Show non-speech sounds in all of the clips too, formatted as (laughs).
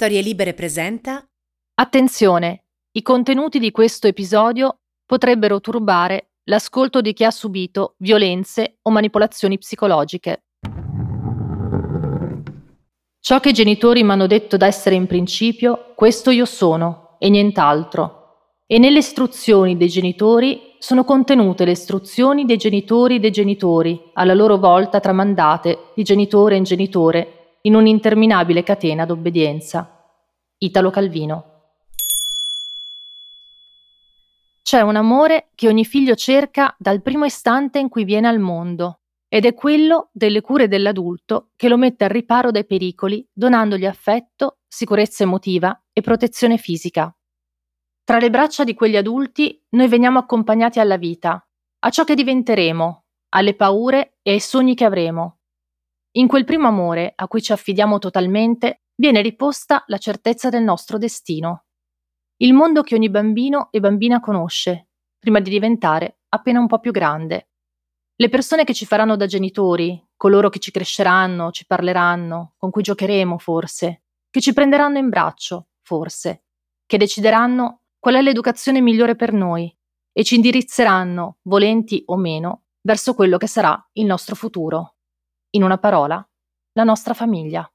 Storie Libere presenta Attenzione, i contenuti di questo episodio potrebbero turbare l'ascolto di chi ha subito violenze o manipolazioni psicologiche. Ciò che i genitori mi hanno detto d'essere in principio, questo io sono e nient'altro. E nelle istruzioni dei genitori sono contenute le istruzioni dei genitori dei genitori, alla loro volta tramandate di genitore in genitore in un'interminabile catena d'obbedienza. Italo Calvino. C'è un amore che ogni figlio cerca dal primo istante in cui viene al mondo, ed è quello delle cure dell'adulto che lo mette al riparo dai pericoli, donandogli affetto, sicurezza emotiva e protezione fisica. Tra le braccia di quegli adulti noi veniamo accompagnati alla vita, a ciò che diventeremo, alle paure e ai sogni che avremo, in quel primo amore, a cui ci affidiamo totalmente, viene riposta la certezza del nostro destino. Il mondo che ogni bambino e bambina conosce, prima di diventare appena un po' più grande. Le persone che ci faranno da genitori, coloro che ci cresceranno, ci parleranno, con cui giocheremo forse, che ci prenderanno in braccio, forse, che decideranno qual è l'educazione migliore per noi e ci indirizzeranno, volenti o meno, verso quello che sarà il nostro futuro. In una parola, la nostra famiglia.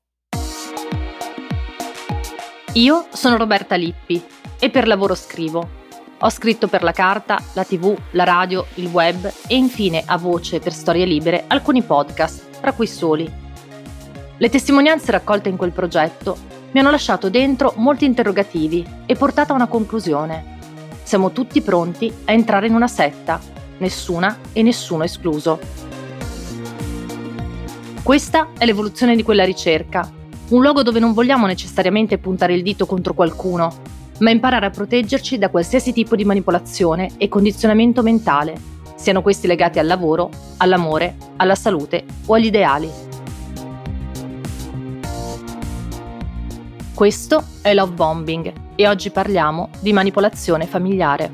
Io sono Roberta Lippi e per lavoro scrivo. Ho scritto per la carta, la tv, la radio, il web e infine a voce per storie libere alcuni podcast, tra cui soli. Le testimonianze raccolte in quel progetto mi hanno lasciato dentro molti interrogativi e portato a una conclusione. Siamo tutti pronti a entrare in una setta, nessuna e nessuno escluso. Questa è l'evoluzione di quella ricerca, un luogo dove non vogliamo necessariamente puntare il dito contro qualcuno, ma imparare a proteggerci da qualsiasi tipo di manipolazione e condizionamento mentale, siano questi legati al lavoro, all'amore, alla salute o agli ideali. Questo è Love Bombing e oggi parliamo di manipolazione familiare.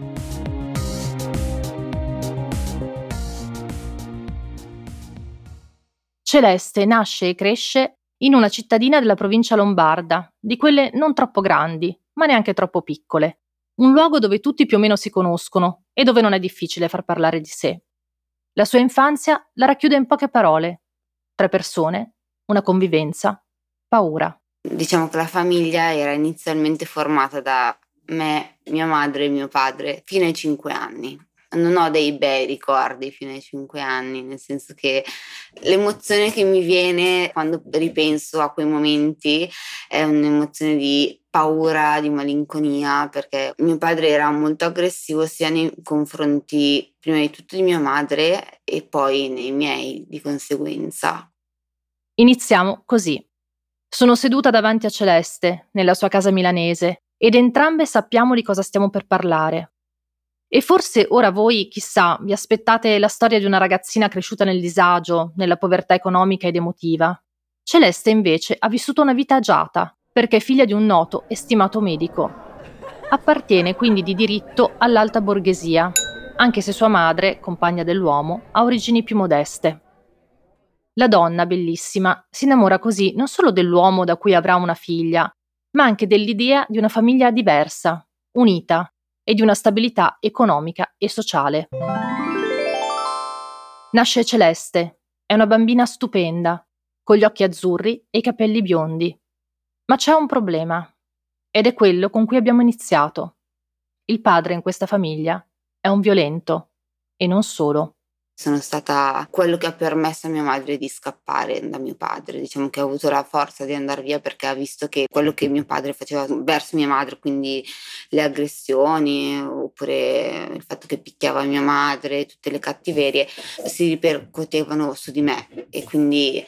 Celeste nasce e cresce in una cittadina della provincia lombarda, di quelle non troppo grandi, ma neanche troppo piccole. Un luogo dove tutti più o meno si conoscono e dove non è difficile far parlare di sé. La sua infanzia la racchiude in poche parole. Tre persone, una convivenza, paura. Diciamo che la famiglia era inizialmente formata da me, mia madre e mio padre fino ai cinque anni non ho dei bei ricordi fino ai cinque anni, nel senso che l'emozione che mi viene quando ripenso a quei momenti è un'emozione di paura, di malinconia, perché mio padre era molto aggressivo sia nei confronti prima di tutto di mia madre e poi nei miei di conseguenza. Iniziamo così. Sono seduta davanti a Celeste, nella sua casa milanese, ed entrambe sappiamo di cosa stiamo per parlare. E forse ora voi, chissà, vi aspettate la storia di una ragazzina cresciuta nel disagio, nella povertà economica ed emotiva. Celeste invece ha vissuto una vita agiata, perché è figlia di un noto e stimato medico. Appartiene quindi di diritto all'alta borghesia, anche se sua madre, compagna dell'uomo, ha origini più modeste. La donna, bellissima, si innamora così non solo dell'uomo da cui avrà una figlia, ma anche dell'idea di una famiglia diversa, unita, e di una stabilità economica e sociale. Nasce Celeste, è una bambina stupenda, con gli occhi azzurri e i capelli biondi. Ma c'è un problema, ed è quello con cui abbiamo iniziato. Il padre in questa famiglia è un violento, e non solo sono stata quello che ha permesso a mia madre di scappare da mio padre. Diciamo che ha avuto la forza di andare via perché ha visto che quello che mio padre faceva verso mia madre, quindi le aggressioni oppure il fatto che picchiava mia madre, tutte le cattiverie, si ripercuotevano su di me e quindi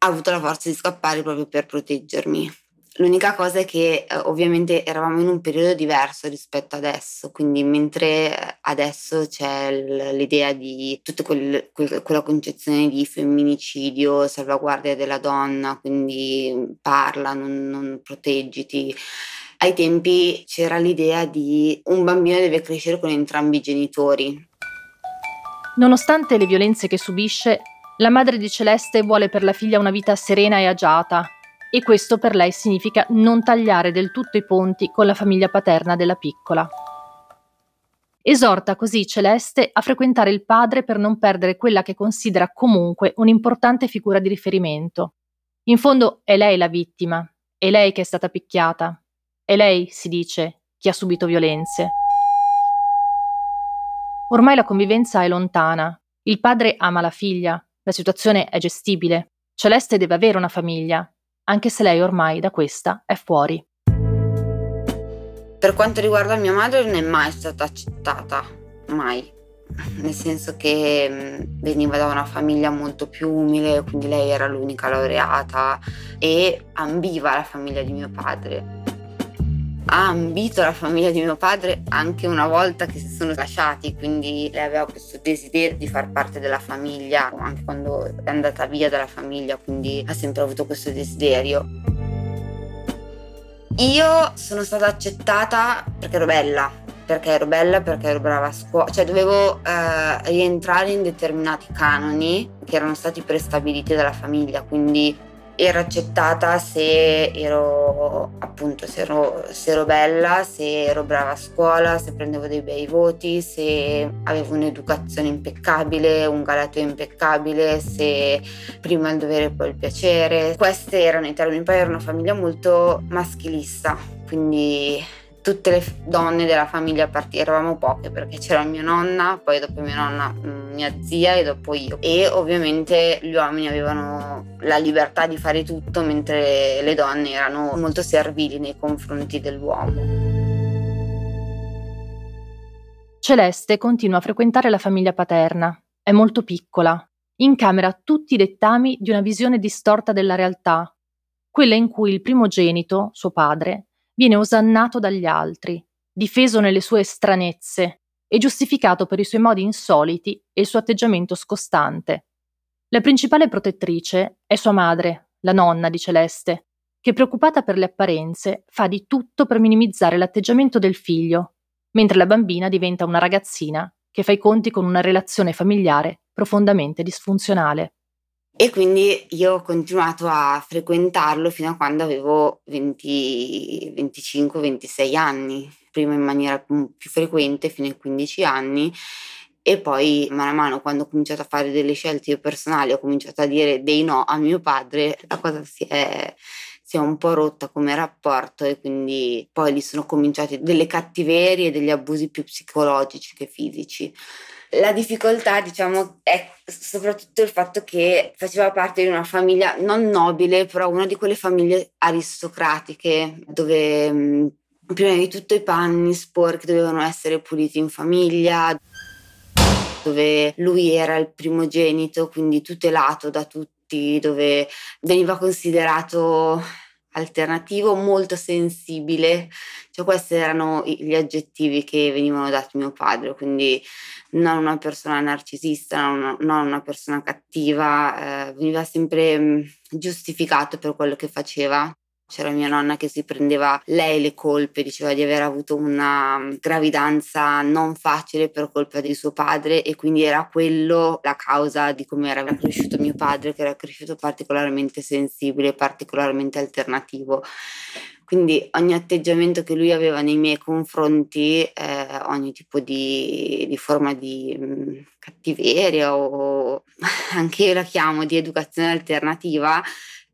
ha avuto la forza di scappare proprio per proteggermi. L'unica cosa è che eh, ovviamente eravamo in un periodo diverso rispetto adesso, quindi mentre adesso c'è l'idea di tutta quel, quel, quella concezione di femminicidio, salvaguardia della donna, quindi parla, non, non proteggiti. Ai tempi c'era l'idea di un bambino deve crescere con entrambi i genitori. Nonostante le violenze che subisce, la madre di Celeste vuole per la figlia una vita serena e agiata, e questo per lei significa non tagliare del tutto i ponti con la famiglia paterna della piccola. Esorta così Celeste a frequentare il padre per non perdere quella che considera comunque un'importante figura di riferimento. In fondo è lei la vittima, è lei che è stata picchiata, è lei, si dice, chi ha subito violenze. Ormai la convivenza è lontana, il padre ama la figlia, la situazione è gestibile, Celeste deve avere una famiglia, anche se lei ormai da questa è fuori. Per quanto riguarda mia madre non è mai stata accettata, mai. Nel senso che veniva da una famiglia molto più umile, quindi lei era l'unica laureata e ambiva la famiglia di mio padre. Ha ambito la famiglia di mio padre anche una volta che si sono lasciati, quindi lei aveva questo desiderio di far parte della famiglia, anche quando è andata via dalla famiglia, quindi ha sempre avuto questo desiderio. Io sono stata accettata perché ero bella, perché ero bella, perché ero brava a scuola, cioè dovevo eh, rientrare in determinati canoni che erano stati prestabiliti dalla famiglia, quindi ero accettata se ero appunto se ero, se ero, bella, se ero brava a scuola, se prendevo dei bei voti, se avevo un'educazione impeccabile, un galato impeccabile, se prima il dovere e poi il piacere. Queste erano i termini, poi era una famiglia molto maschilista, quindi tutte le donne della famiglia partì, eravamo poche perché c'era mia nonna, poi dopo mia nonna mm, mia zia e dopo io. E ovviamente gli uomini avevano la libertà di fare tutto mentre le donne erano molto servili nei confronti dell'uomo. Celeste continua a frequentare la famiglia paterna. È molto piccola. Incamera tutti i dettami di una visione distorta della realtà, quella in cui il primogenito, suo padre, viene osannato dagli altri, difeso nelle sue stranezze e giustificato per i suoi modi insoliti e il suo atteggiamento scostante. La principale protettrice è sua madre, la nonna di Celeste, che preoccupata per le apparenze fa di tutto per minimizzare l'atteggiamento del figlio, mentre la bambina diventa una ragazzina che fa i conti con una relazione familiare profondamente disfunzionale. E quindi io ho continuato a frequentarlo fino a quando avevo 25-26 anni, prima in maniera più frequente fino ai 15 anni e poi mano a mano quando ho cominciato a fare delle scelte io personali, ho cominciato a dire dei no a mio padre, la cosa si è, si è un po' rotta come rapporto e quindi poi lì sono cominciati delle cattiverie e degli abusi più psicologici che fisici. La difficoltà, diciamo, è soprattutto il fatto che faceva parte di una famiglia non nobile, però una di quelle famiglie aristocratiche dove mh, prima di tutto i panni sporchi dovevano essere puliti in famiglia, dove lui era il primogenito, quindi tutelato da tutti, dove veniva considerato alternativo, molto sensibile. Cioè, questi erano gli aggettivi che venivano dati mio padre, quindi non una persona narcisista, non una, persona cattiva, eh, veniva sempre mm, giustificato per quello che faceva. C'era mia nonna che si prendeva lei le colpe, diceva di aver avuto una mm, gravidanza non facile per colpa di suo padre e quindi era quello la causa di come era cresciuto mio padre, che era cresciuto particolarmente sensibile, particolarmente alternativo. Quindi ogni atteggiamento che lui aveva nei miei confronti, eh, ogni tipo di, di forma di mh, mm, cattiveria o (laughs) anche io la chiamo di educazione alternativa,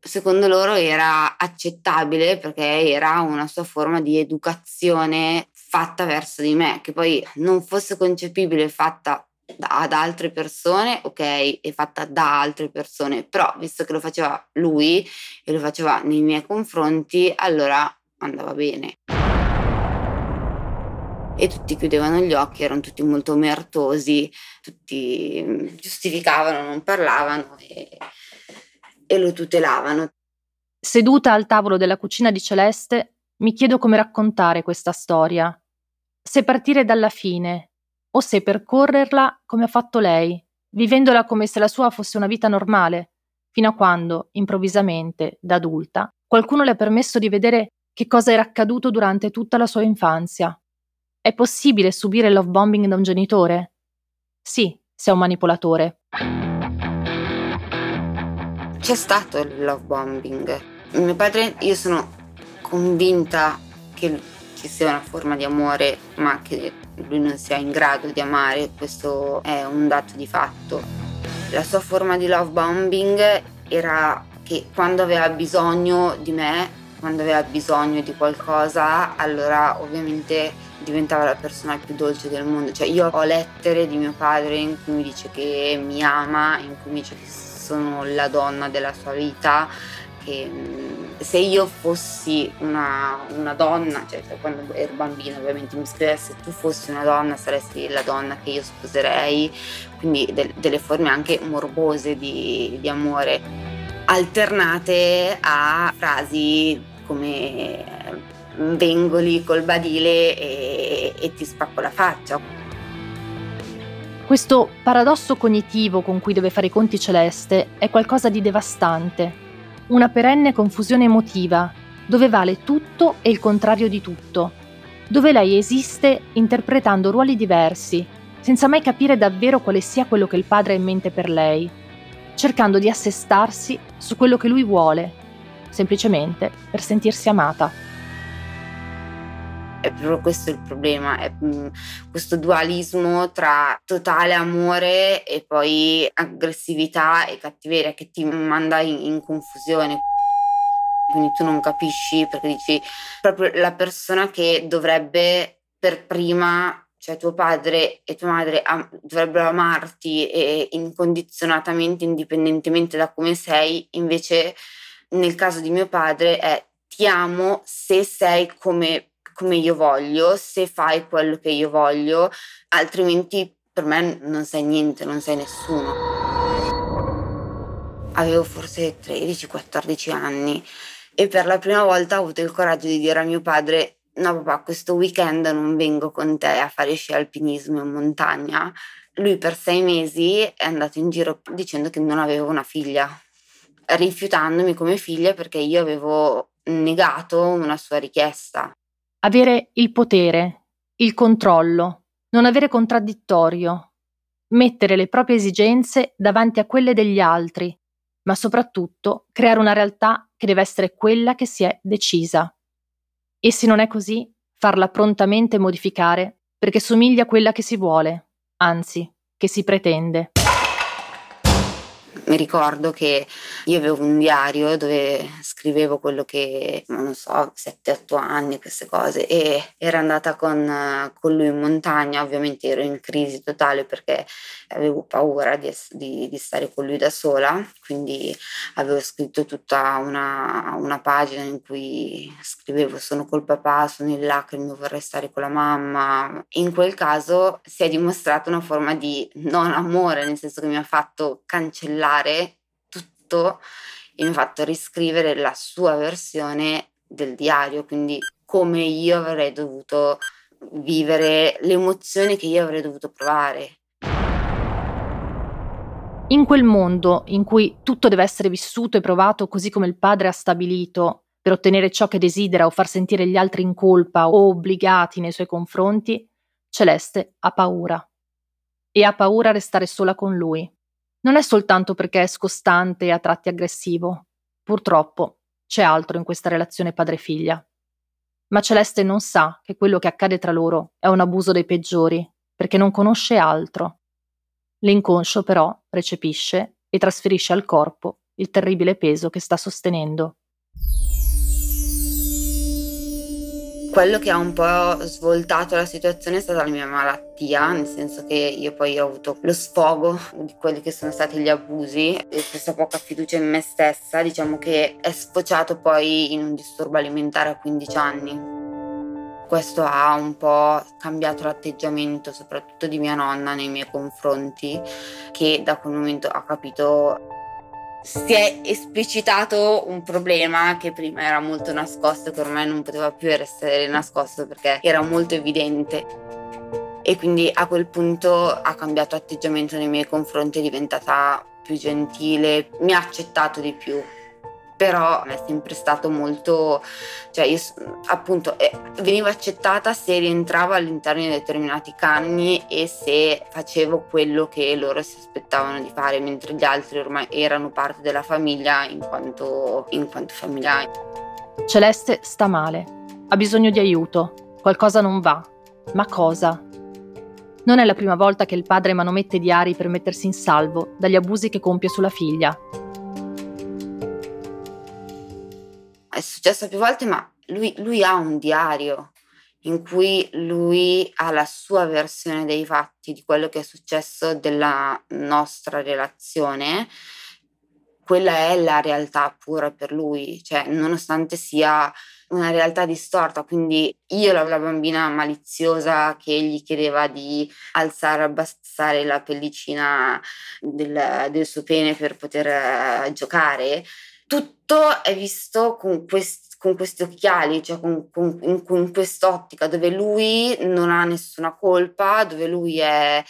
secondo loro era accettabile perché era una sua forma di educazione fatta verso di me, che poi non fosse concepibile fatta da, da altre persone, ok, è fatta da altre persone, però visto che lo faceva lui e lo faceva nei miei confronti, allora andava bene. E tutti chiudevano gli occhi, erano tutti molto omertosi, tutti mm, giustificavano, non parlavano e e lo tutelavano. Seduta al tavolo della cucina di Celeste, mi chiedo come raccontare questa storia. Se partire dalla fine o se percorrerla come ha fatto lei, vivendola come se la sua fosse una vita normale, fino a quando, improvvisamente, da adulta, qualcuno le ha permesso di vedere che cosa era accaduto durante tutta la sua infanzia. È possibile subire il love bombing da un genitore? Sì, se è un manipolatore. C'è stato il love bombing, Mio padre, io sono convinta che ci sia una forma di amore, ma che lui non sia in grado di amare, questo è un dato di fatto. La sua forma di love bombing era che quando aveva bisogno di me, quando aveva bisogno di qualcosa, allora ovviamente diventava la persona più dolce del mondo. Cioè io ho lettere di mio padre in cui mi dice che mi ama, in cui mi dice che sono la donna della sua vita, che se io fossi una, una donna, cioè, quando ero bambina ovviamente mi scriveva se tu fossi una donna saresti la donna che io sposerei, quindi de- delle forme anche morbose di, di amore, alternate a frasi come vengo lì col badile e, e ti spacco la faccia. Questo paradosso cognitivo con cui deve fare i conti Celeste è qualcosa di devastante, una perenne confusione emotiva, dove vale tutto e il contrario di tutto, dove lei esiste interpretando ruoli diversi, senza mai capire davvero quale sia quello che il padre ha in mente per lei, cercando di assestarsi su quello che lui vuole, semplicemente per sentirsi amata è proprio questo il problema, è mm, questo dualismo tra totale amore e poi aggressività e cattiveria che ti manda in, in confusione. Quindi tu non capisci perché dici proprio la persona che dovrebbe per prima cioè tuo padre e tua madre am- dovrebbero amarti e incondizionatamente, indipendentemente da come sei, invece nel caso di mio padre è ti amo se sei come come io voglio, se fai quello che io voglio, altrimenti per me non sei niente, non sei nessuno. Avevo forse 13-14 anni e per la prima volta ho avuto il coraggio di dire a mio padre no papà questo weekend non vengo con te a fare sci alpinismo in montagna. Lui per sei mesi è andato in giro dicendo che non avevo una figlia, rifiutandomi come figlia perché io avevo negato una sua richiesta avere il potere, il controllo, non avere contraddittorio, mettere le proprie esigenze davanti a quelle degli altri, ma soprattutto creare una realtà che deve essere quella che si è decisa. E se non è così, farla prontamente modificare perché somiglia a quella che si vuole, anzi, che si pretende mi ricordo che io avevo un diario dove scrivevo quello che, non so, 7-8 anni, queste cose, e ero andata con, con, lui in montagna, ovviamente ero in crisi totale perché avevo paura di, di, di stare con lui da sola, quindi avevo scritto tutta una, una pagina in cui scrivevo sono col papà, sono in lacrime, vorrei stare con la mamma. In quel caso si è dimostrata una forma di non amore, nel senso che mi ha fatto cancellare tutto fatto riscrivere la sua versione del diario, quindi come io avrei dovuto vivere le emozioni che io avrei dovuto provare. In quel mondo in cui tutto deve essere vissuto e provato così come il padre ha stabilito per ottenere ciò che desidera o far sentire gli altri in colpa o obbligati nei suoi confronti, Celeste ha paura. E ha paura a restare sola con lui non è soltanto perché è scostante e a tratti aggressivo. Purtroppo c'è altro in questa relazione padre-figlia. Ma Celeste non sa che quello che accade tra loro è un abuso dei peggiori, perché non conosce altro. L'inconscio però recepisce e trasferisce al corpo il terribile peso che sta sostenendo. Quello che ha un po' svoltato la situazione è stata la mia malattia, nel senso che io poi ho avuto lo sfogo di quelli che sono stati gli abusi e questa poca fiducia in me stessa, diciamo che è sfociato poi in un disturbo alimentare a 15 anni. Questo ha un po' cambiato l'atteggiamento soprattutto di mia nonna nei miei confronti, che da quel momento ha capito si è esplicitato un problema che prima era molto nascosto, che ormai non poteva più essere nascosto perché era molto evidente. E quindi a quel punto ha cambiato atteggiamento nei miei confronti, è diventata più gentile, mi ha accettato di più. Però è sempre stato molto, cioè io appunto eh, venivo accettata se rientravo all'interno di determinati canoni e se facevo quello che loro si aspettavano di fare, mentre gli altri ormai erano parte della famiglia in quanto, in quanto familiari. Celeste sta male, ha bisogno di aiuto, qualcosa non va, ma cosa? Non è la prima volta che il padre manomette diari per mettersi in salvo dagli abusi che compie sulla figlia. È successo più volte, ma lui, lui ha un diario in cui lui ha la sua versione dei fatti di quello che è successo della nostra relazione. Quella è la realtà pura per lui, cioè nonostante sia una realtà distorta, quindi io la, la bambina maliziosa che gli chiedeva di alzare e abbassare la pellicina del, del suo pene per poter uh, giocare, tutto è visto con, quest, con questi occhiali, cioè con, con, con quest'ottica dove lui non ha nessuna colpa, dove lui è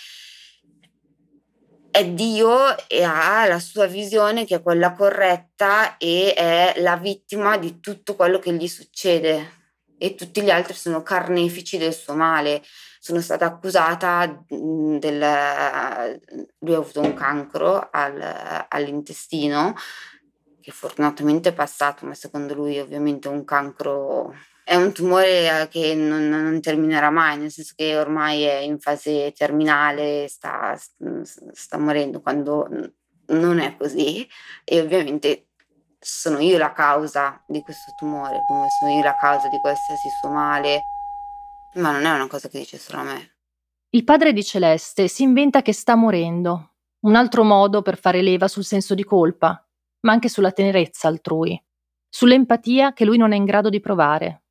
è Dio e ha la sua visione che è quella corretta e è la vittima di tutto quello che gli succede e tutti gli altri sono carnefici del suo male. Sono stata accusata del... lui ha avuto un cancro al, all'intestino che fortunatamente è passato, ma secondo lui ovviamente un cancro è un tumore eh, che non, non, terminerà mai, nel senso che ormai è in fase terminale, sta, sta morendo quando non è così. E ovviamente sono io la causa di questo tumore, come sono io la causa di qualsiasi suo male, ma non è una cosa che dice solo a me. Il padre di Celeste si inventa che sta morendo, un altro modo per fare leva sul senso di colpa, ma anche sulla tenerezza altrui, sull'empatia che lui non è in grado di provare.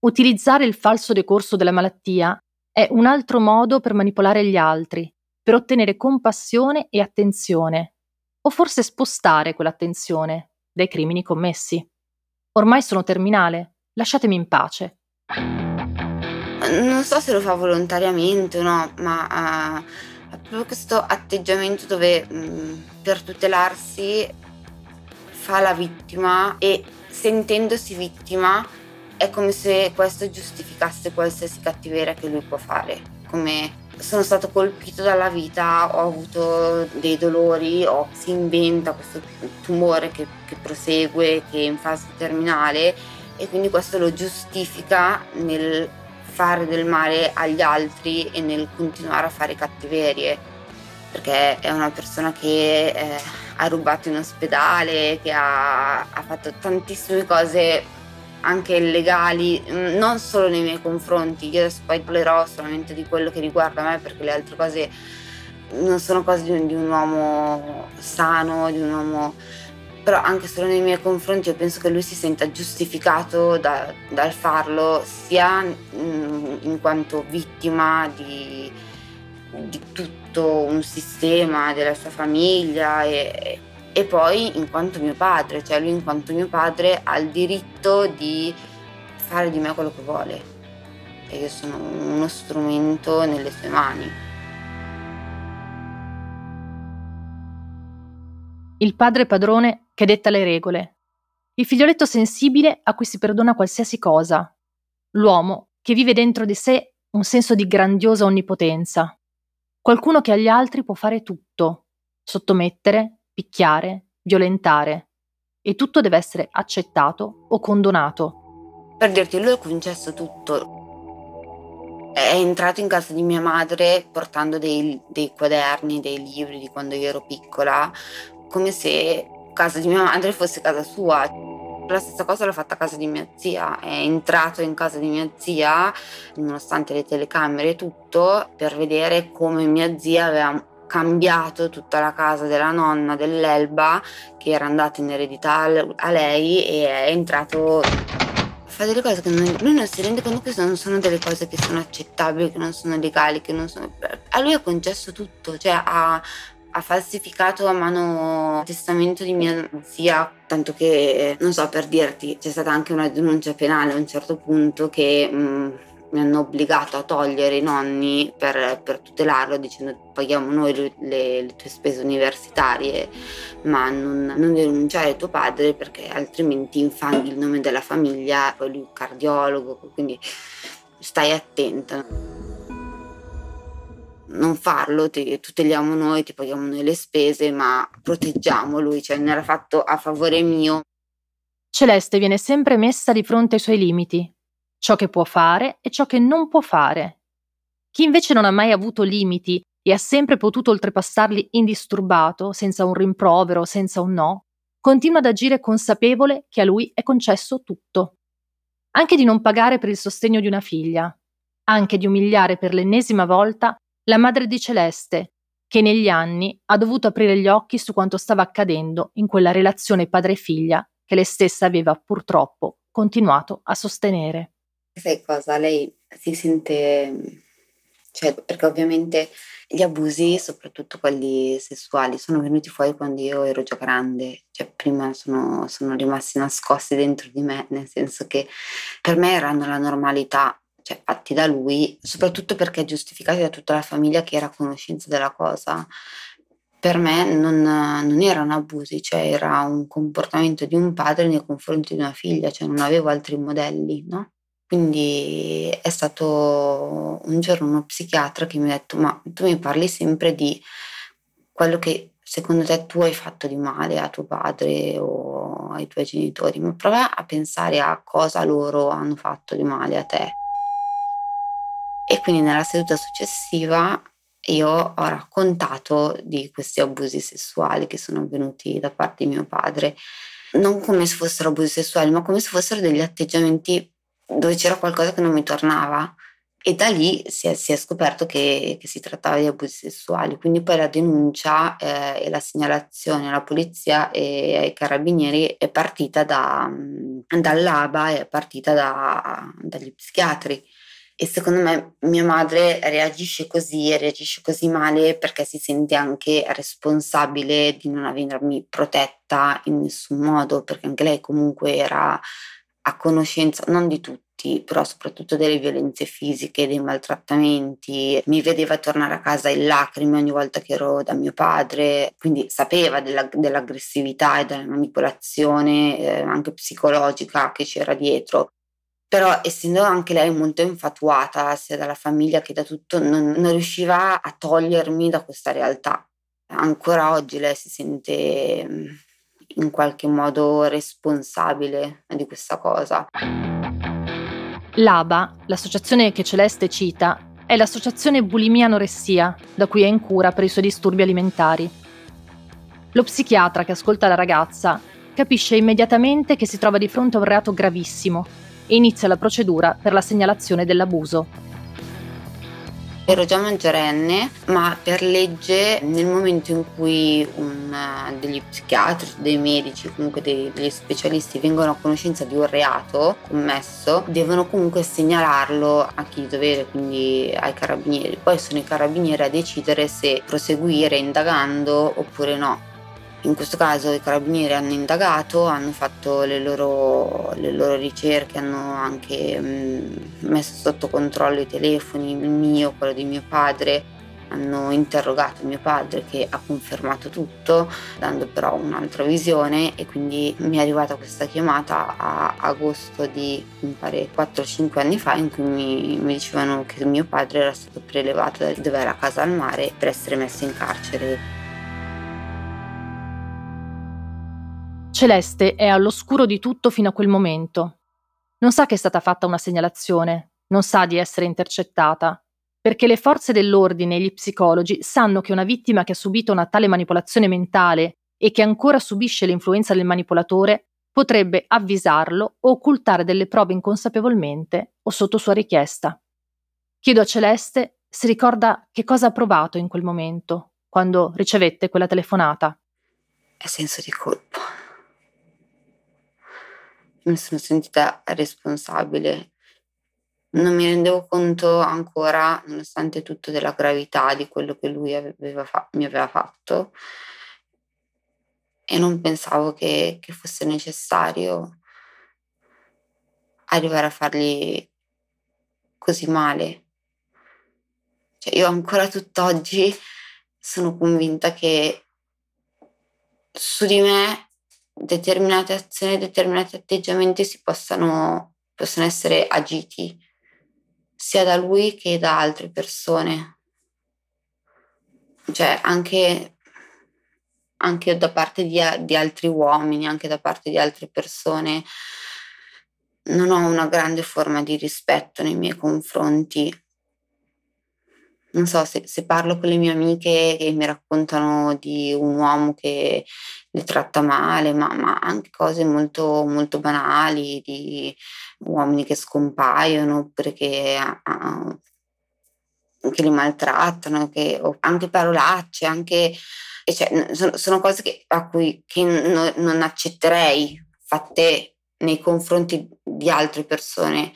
Utilizzare il falso decorso della malattia è un altro modo per manipolare gli altri, per ottenere compassione e attenzione, o forse spostare quell'attenzione dai crimini commessi. Ormai sono terminale, lasciatemi in pace. Non so se lo fa volontariamente o no, ma uh, proprio questo atteggiamento dove mh, mm, per tutelarsi fa la vittima e sentendosi vittima è come se questo giustificasse qualsiasi cattiveria che lui può fare. Come sono stato colpito dalla vita, ho avuto dei dolori, o si inventa questo tumore che, che prosegue, che è in fase terminale e quindi questo lo giustifica nel fare del male agli altri e nel continuare a fare cattiverie perché è una persona che eh, ha rubato in ospedale, che ha, ha fatto tantissime cose anche illegali, mm, non solo nei miei confronti, io adesso poi parlerò solamente di quello che riguarda me perché le altre cose non sono cose di un, di un uomo sano, di un uomo però anche solo nei miei confronti io penso che lui si senta giustificato da, dal farlo sia in, in quanto vittima di, di, tutto un sistema della sua famiglia e, e poi in quanto mio padre, cioè lui in quanto mio padre ha il diritto di fare di me quello che vuole. E io sono uno strumento nelle sue mani. Il padre padrone che detta le regole, il figlioletto sensibile a cui si perdona qualsiasi cosa, l'uomo che vive dentro di sé un senso di grandiosa onnipotenza, qualcuno che agli altri può fare tutto, sottomettere, picchiare, violentare e tutto deve essere accettato o condonato. Per dirti, lui ha concesso tutto. È entrato in casa di mia madre portando dei, dei quaderni, dei libri di quando io ero piccola, come se casa di mia madre fosse casa sua. La stessa cosa l'ha fatta a casa di mia zia, è entrato in casa di mia zia, nonostante le telecamere e tutto, per vedere come mia zia aveva cambiato tutta la casa della nonna dell'Elba che era andata in eredità a lei e è entrato fa delle cose che non, lui non si rende conto che non sono delle cose che sono accettabili, che non sono legali, che non sono... A lui ha concesso tutto, cioè ha, ha falsificato a mano il testamento di mia zia, tanto che, non so per dirti, c'è stata anche una denuncia penale a un certo punto che mh, mi hanno obbligato a togliere i nonni per, per tutelarlo dicendo paghiamo noi le, le, le, tue spese universitarie ma non, non denunciare tuo padre perché altrimenti infanghi il nome della famiglia, poi lui è un cardiologo, quindi stai attenta non farlo, ti tuteliamo noi, ti paghiamo noi le spese, ma proteggiamo lui, cioè non era fatto a favore mio. Celeste viene sempre messa di fronte ai suoi limiti, ciò che può fare e ciò che non può fare. Chi invece non ha mai avuto limiti e ha sempre potuto oltrepassarli indisturbato, senza un rimprovero, senza un no, continua ad agire consapevole che a lui è concesso tutto. Anche di non pagare per il sostegno di una figlia, anche di umiliare per l'ennesima volta la madre di Celeste, che negli anni ha dovuto aprire gli occhi su quanto stava accadendo in quella relazione padre-figlia che lei stessa aveva purtroppo continuato a sostenere. Sai cosa? Lei si sente, cioè, perché ovviamente gli abusi, soprattutto quelli sessuali, sono venuti fuori quando io ero già grande, cioè prima sono, sono rimasti nascosti dentro di me, nel senso che per me erano la normalità, cioè fatti da lui, soprattutto perché giustificati da tutta la famiglia che era a conoscenza della cosa. Per me non, non erano abusi, cioè era un comportamento di un padre nei confronti di una figlia, cioè non avevo altri modelli, no? Quindi è stato un giorno uno psichiatra che mi ha detto: Ma tu mi parli sempre di quello che secondo te tu hai fatto di male a tuo padre o ai tuoi genitori, ma prova a pensare a cosa loro hanno fatto di male a te. E quindi nella seduta successiva io ho raccontato di questi abusi sessuali che sono avvenuti da parte di mio padre, non come se fossero abusi sessuali, ma come se fossero degli atteggiamenti dove c'era qualcosa che non mi tornava. E da lì si è, si è scoperto che, che, si trattava di abusi sessuali. Quindi poi la denuncia eh, e la segnalazione alla polizia e ai carabinieri è partita da, dall'ABA, è partita da, dagli psichiatri e secondo me mia madre reagisce così e reagisce così male perché si sente anche responsabile di non avermi protetta in nessun modo, perché anche lei comunque era a conoscenza non di tutti, però soprattutto delle violenze fisiche, dei maltrattamenti. Mi vedeva tornare a casa in lacrime ogni volta che ero da mio padre, quindi sapeva della, dell'aggressività e della manipolazione eh, anche psicologica che c'era dietro però essendo anche lei molto infatuata sia dalla famiglia che da tutto, non, non riusciva a togliermi da questa realtà. Ancora oggi lei si sente mm, in qualche modo responsabile di questa cosa. L'ABA, l'associazione che Celeste cita, è l'associazione Bulimia Anoressia, da cui è in cura per i suoi disturbi alimentari. Lo psichiatra che ascolta la ragazza capisce immediatamente che si trova di fronte a un reato gravissimo e inizia la procedura per la segnalazione dell'abuso. Ero già maggiorenne, ma per legge nel momento in cui un, degli psichiatri, dei medici, comunque dei, degli specialisti vengono a conoscenza di un reato commesso, devono comunque segnalarlo a chi di dovere, quindi ai carabinieri. Poi sono i carabinieri a decidere se proseguire indagando oppure no. In questo caso i carabinieri hanno indagato, hanno fatto le loro, le loro ricerche, hanno anche mh, messo sotto controllo i telefoni, il mio, quello di mio padre, hanno interrogato mio padre che ha confermato tutto, dando però un'altra visione e quindi mi è arrivata questa chiamata a agosto di mi pare 4-5 anni fa in cui mi, mi dicevano che mio padre era stato prelevato dove era casa al mare per essere messo in carcere. Celeste è all'oscuro di tutto fino a quel momento. Non sa che è stata fatta una segnalazione, non sa di essere intercettata, perché le forze dell'ordine e gli psicologi sanno che una vittima che ha subito una tale manipolazione mentale e che ancora subisce l'influenza del manipolatore potrebbe avvisarlo o occultare delle prove inconsapevolmente o sotto sua richiesta. Chiedo a Celeste se ricorda che cosa ha provato in quel momento, quando ricevette quella telefonata. È senso di colpa mi sono sentita responsabile. Non mi rendevo conto ancora, nonostante tutto, della gravità di quello che lui aveva fa- mi aveva fatto e non pensavo che, che fosse necessario arrivare a fargli così male. Cioè io ancora tutt'oggi sono convinta che su di me determinate azioni, determinati atteggiamenti si possano, possano essere agiti sia da lui che da altre persone. Cioè anche, anche da parte di, di altri uomini, anche da parte di altre persone. Non ho una grande forma di rispetto nei miei confronti non so, se, se, parlo con le mie amiche che mi raccontano di un uomo che le tratta male, ma, ma anche cose molto, molto banali, di uomini che scompaiono oppure che, uh, che li maltrattano, che, anche parolacce, anche, cioè, sono, sono, cose che, a cui che no, non accetterei fatte nei confronti di altre persone,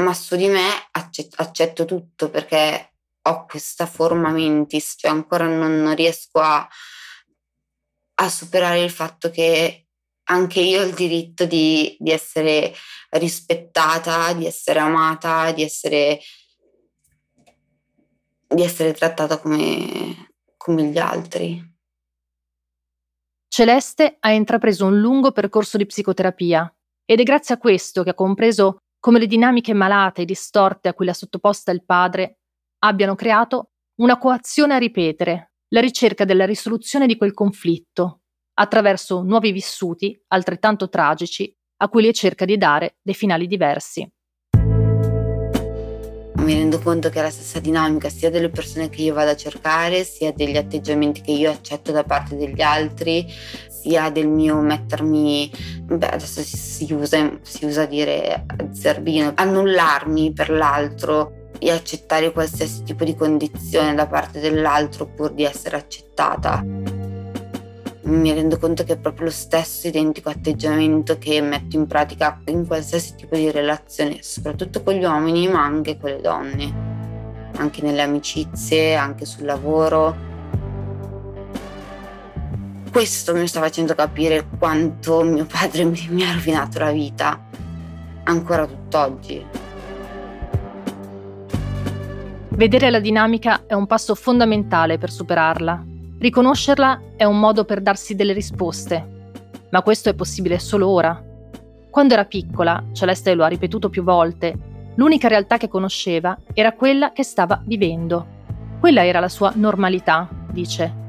ma su di me accetto, accetto tutto perché ho questa forma mentis, cioè ancora non, non riesco a, a, superare il fatto che anche io ho il diritto di, di essere rispettata, di essere amata, di essere, di essere trattata come, come gli altri. Celeste ha intrapreso un lungo percorso di psicoterapia ed è grazie a questo che ha compreso come le dinamiche malate e distorte a cui l'ha sottoposta il padre abbiano creato una coazione a ripetere, la ricerca della risoluzione di quel conflitto, attraverso nuovi vissuti altrettanto tragici a cui le cerca di dare dei finali diversi. Mi rendo conto che è la stessa dinamica sia delle persone che io vado a cercare, sia degli atteggiamenti che io accetto da parte degli altri, sia del mio mettermi, beh adesso si, usa, si usa dire zerbino, annullarmi per l'altro e accettare qualsiasi tipo di condizione da parte dell'altro pur di essere accettata. Mi rendo conto che è proprio lo stesso identico atteggiamento che metto in pratica in qualsiasi tipo di relazione, soprattutto con gli uomini ma anche con le donne, anche nelle amicizie, anche sul lavoro. Questo mi sta facendo capire quanto mio padre (laughs) mi ha rovinato la vita, ancora tutt'oggi. Vedere la dinamica è un passo fondamentale per superarla. Riconoscerla è un modo per darsi delle risposte. Ma questo è possibile solo ora. Quando era piccola, Celeste lo ha ripetuto più volte, l'unica realtà che conosceva era quella che stava vivendo. Quella era la sua normalità, dice.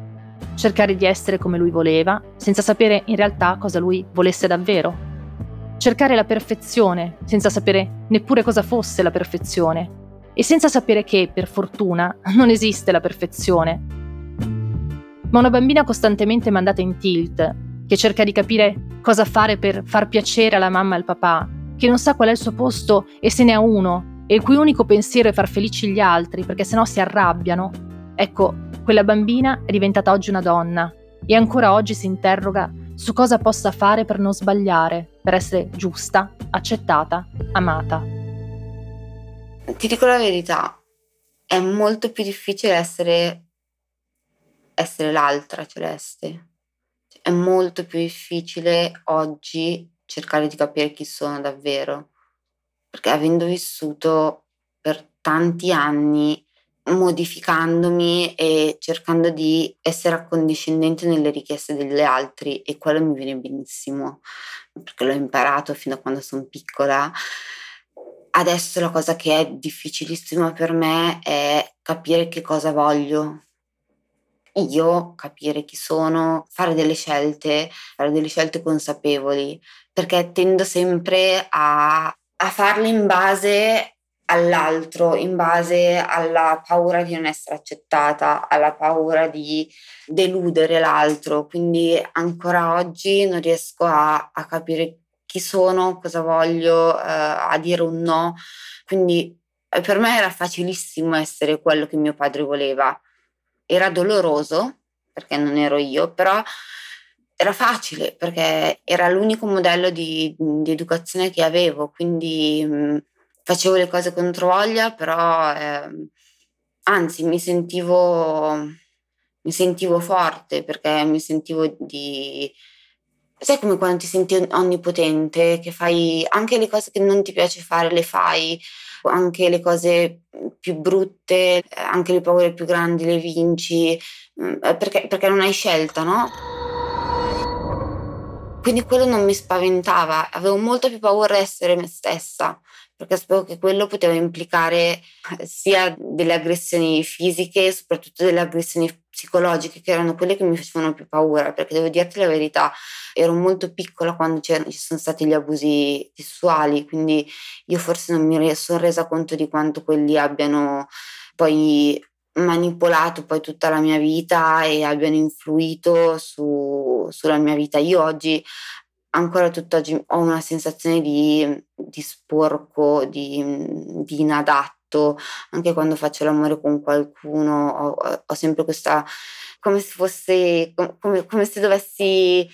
Cercare di essere come lui voleva, senza sapere in realtà cosa lui volesse davvero. Cercare la perfezione, senza sapere neppure cosa fosse la perfezione e senza sapere che, per fortuna, (laughs) non esiste la perfezione. Ma una bambina costantemente mandata in tilt, che cerca di capire cosa fare per far piacere alla mamma e al papà, che non sa qual è il suo posto e se ne ha uno, e il cui unico pensiero è far felici gli altri perché sennò si arrabbiano. Ecco, quella bambina è diventata oggi una donna e ancora oggi si interroga su cosa possa fare per non sbagliare, per essere giusta, accettata, amata. Ti dico la verità, è molto più difficile essere, essere l'altra celeste. È molto più difficile oggi cercare di capire chi sono davvero, perché avendo vissuto per tanti anni modificandomi e cercando di essere accondiscendente nelle richieste degli altri e quello mi viene benissimo perché l'ho imparato fino a quando sono piccola Adesso la cosa che è difficilissima per me è capire che cosa voglio. Io capire chi sono, fare delle scelte, fare delle scelte consapevoli, perché tendo sempre a, a farle in base all'altro, in base alla paura di non essere accettata, alla paura di deludere l'altro. Quindi ancora oggi non riesco a, a capire chi sono, cosa voglio, eh, a dire un no. Quindi eh, per me era facilissimo essere quello che mio padre voleva. Era doloroso perché non ero io, però era facile perché era l'unico modello di, di educazione che avevo, quindi mh, mm, facevo le cose contro voglia, però eh, anzi mi sentivo, mi sentivo forte perché mi sentivo di, Sai come quando ti senti onnipotente, che fai anche le cose che non ti piace fare, le fai, anche le cose più brutte, anche le paure più grandi le vinci, mm, perché, perché non hai scelta, no? Quindi quello non mi spaventava, avevo molta più paura di essere me stessa, perché sapevo che quello poteva implicare eh, sia delle aggressioni fisiche, soprattutto delle aggressioni psicologiche, che erano quelle che mi facevano più paura, perché devo dirti la verità, ero molto piccola quando ci sono stati gli abusi sessuali, quindi io forse non mi sono resa conto di quanto quelli abbiano poi manipolato poi tutta la mia vita e abbiano influito su, sulla mia vita. Io oggi, ancora tutt'oggi, ho una sensazione di, di sporco, di, di, inadatto. Anche quando faccio l'amore con qualcuno ho, ho sempre questa, come se fosse, come, come se dovessi,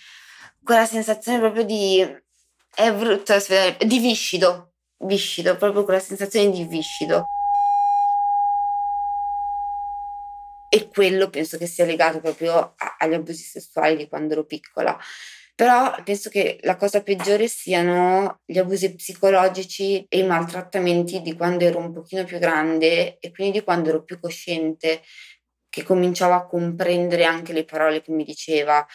quella sensazione proprio di, è brutto, di viscido, viscido, proprio quella sensazione di viscido. e quello penso che sia legato proprio agli abusi sessuali di quando ero piccola. Però penso che la cosa peggiore siano gli abusi psicologici e i maltrattamenti di quando ero un pochino più grande e quindi di quando ero più cosciente, che cominciavo a comprendere anche le parole che mi diceva,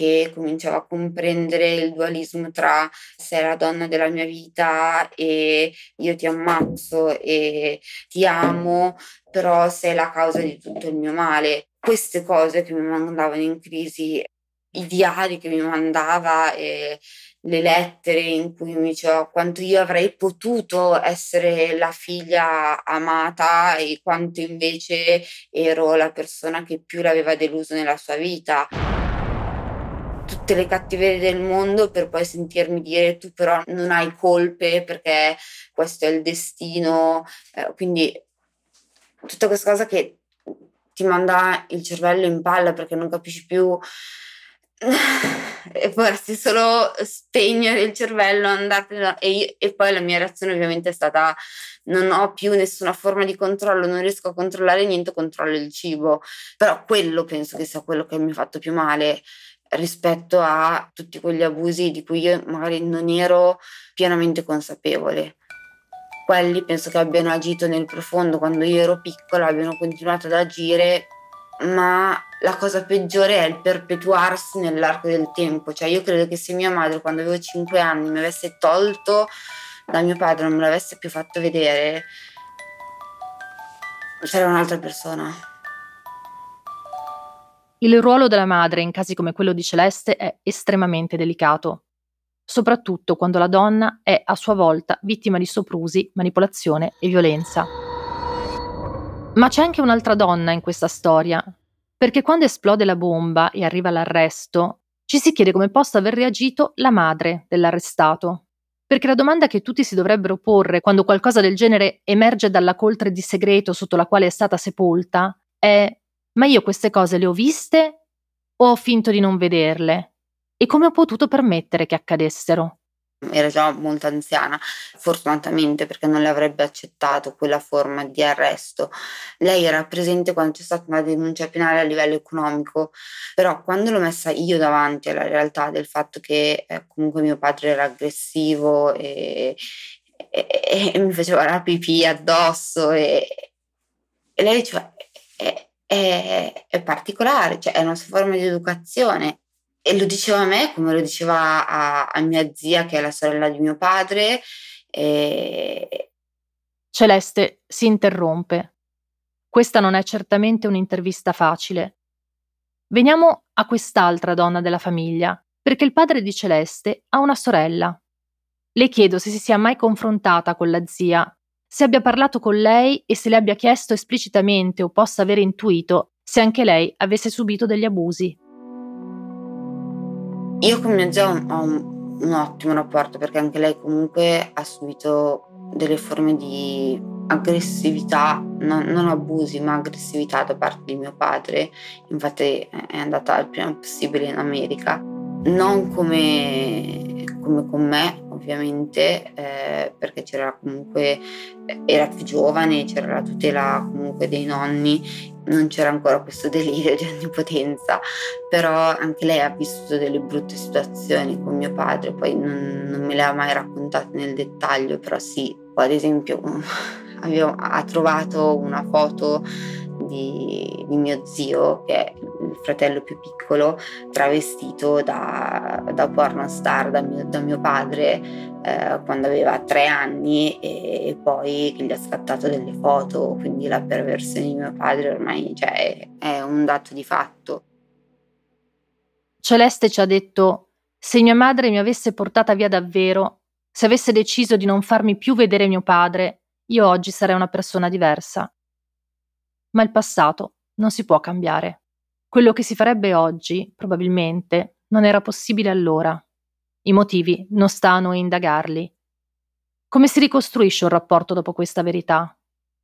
che cominciavo a comprendere il dualismo tra sei la donna della mia vita e io ti ammazzo e ti amo, però sei la causa di tutto il mio male. Queste cose che mi mandavano in crisi, i diari che mi mandava e le lettere in cui mi diceva quanto io avrei potuto essere la figlia amata e quanto invece ero la persona che più l'aveva deluso nella sua vita tutte le cattiverie del mondo per poi sentirmi dire tu però non hai colpe perché questo è il destino. Eh, quindi tutta questa cosa che ti manda il cervello in palla perché non capisci più (sighs) e vorresti solo spegnere il cervello andartene e, io, e poi la mia reazione ovviamente è stata non ho più nessuna forma di controllo non riesco a controllare niente controllo il cibo però quello penso che sia quello che mi ha fatto più male rispetto a tutti quegli abusi di cui io magari non ero pienamente consapevole. Quelli penso che abbiano agito nel profondo quando io ero piccola, abbiano continuato ad agire, ma la cosa peggiore è il perpetuarsi nell'arco del tempo. Cioè io credo che se mia madre quando avevo 5 anni mi avesse tolto da mio padre, non me l'avesse più fatto vedere, sarei un'altra persona. Il ruolo della madre in casi come quello di Celeste è estremamente delicato, soprattutto quando la donna è a sua volta vittima di soprusi, manipolazione e violenza. Ma c'è anche un'altra donna in questa storia, perché quando esplode la bomba e arriva l'arresto, ci si chiede come possa aver reagito la madre dell'arrestato. Perché la domanda che tutti si dovrebbero porre quando qualcosa del genere emerge dalla coltre di segreto sotto la quale è stata sepolta è ma io queste cose le ho viste o ho finto di non vederle? E come ho potuto permettere che accadessero? Era già molto anziana, fortunatamente perché non le avrebbe accettato quella forma di arresto. Lei era presente quando c'è stata una denuncia penale a livello economico, però quando l'ho messa io davanti alla realtà del fatto che eh, comunque mio padre era aggressivo e, e, e, mi faceva la pipì addosso e, e lei diceva... Eh, è, è particolare, cioè è una sua forma di educazione. E lo diceva a me come lo diceva a, a mia zia, che è la sorella di mio padre. E... Celeste si interrompe. Questa non è certamente un'intervista facile. Veniamo a quest'altra donna della famiglia, perché il padre di Celeste ha una sorella. Le chiedo se si sia mai confrontata con la zia se abbia parlato con lei e se le abbia chiesto esplicitamente o possa aver intuito se anche lei avesse subito degli abusi. Io con mia zia ho un, un ottimo rapporto perché anche lei comunque ha subito delle forme di aggressività, non, non, abusi, ma aggressività da parte di mio padre. Infatti è andata il prima possibile in America, non come, come con me, ovviamente, eh, perché c'era comunque, era più giovane, c'era la tutela comunque dei nonni, non c'era ancora questo delirio di onnipotenza, però anche lei ha vissuto delle brutte situazioni con mio padre, poi non, non me le ha mai raccontate nel dettaglio, però sì, ad esempio (laughs) avevo, ha trovato una foto di, di, mio zio, che il fratello più piccolo, travestito da, da pornostar da mio, da mio padre eh, quando aveva tre anni e, e, poi che gli ha scattato delle foto, quindi la perversione di mio padre ormai cioè, è un dato di fatto. Celeste ci ha detto, se mia madre mi avesse portata via davvero, se avesse deciso di non farmi più vedere mio padre, io oggi sarei una persona diversa. Ma il passato non si può cambiare. Quello che si farebbe oggi, probabilmente, non era possibile allora. I motivi non sta a noi indagarli. Come si ricostruisce un rapporto dopo questa verità?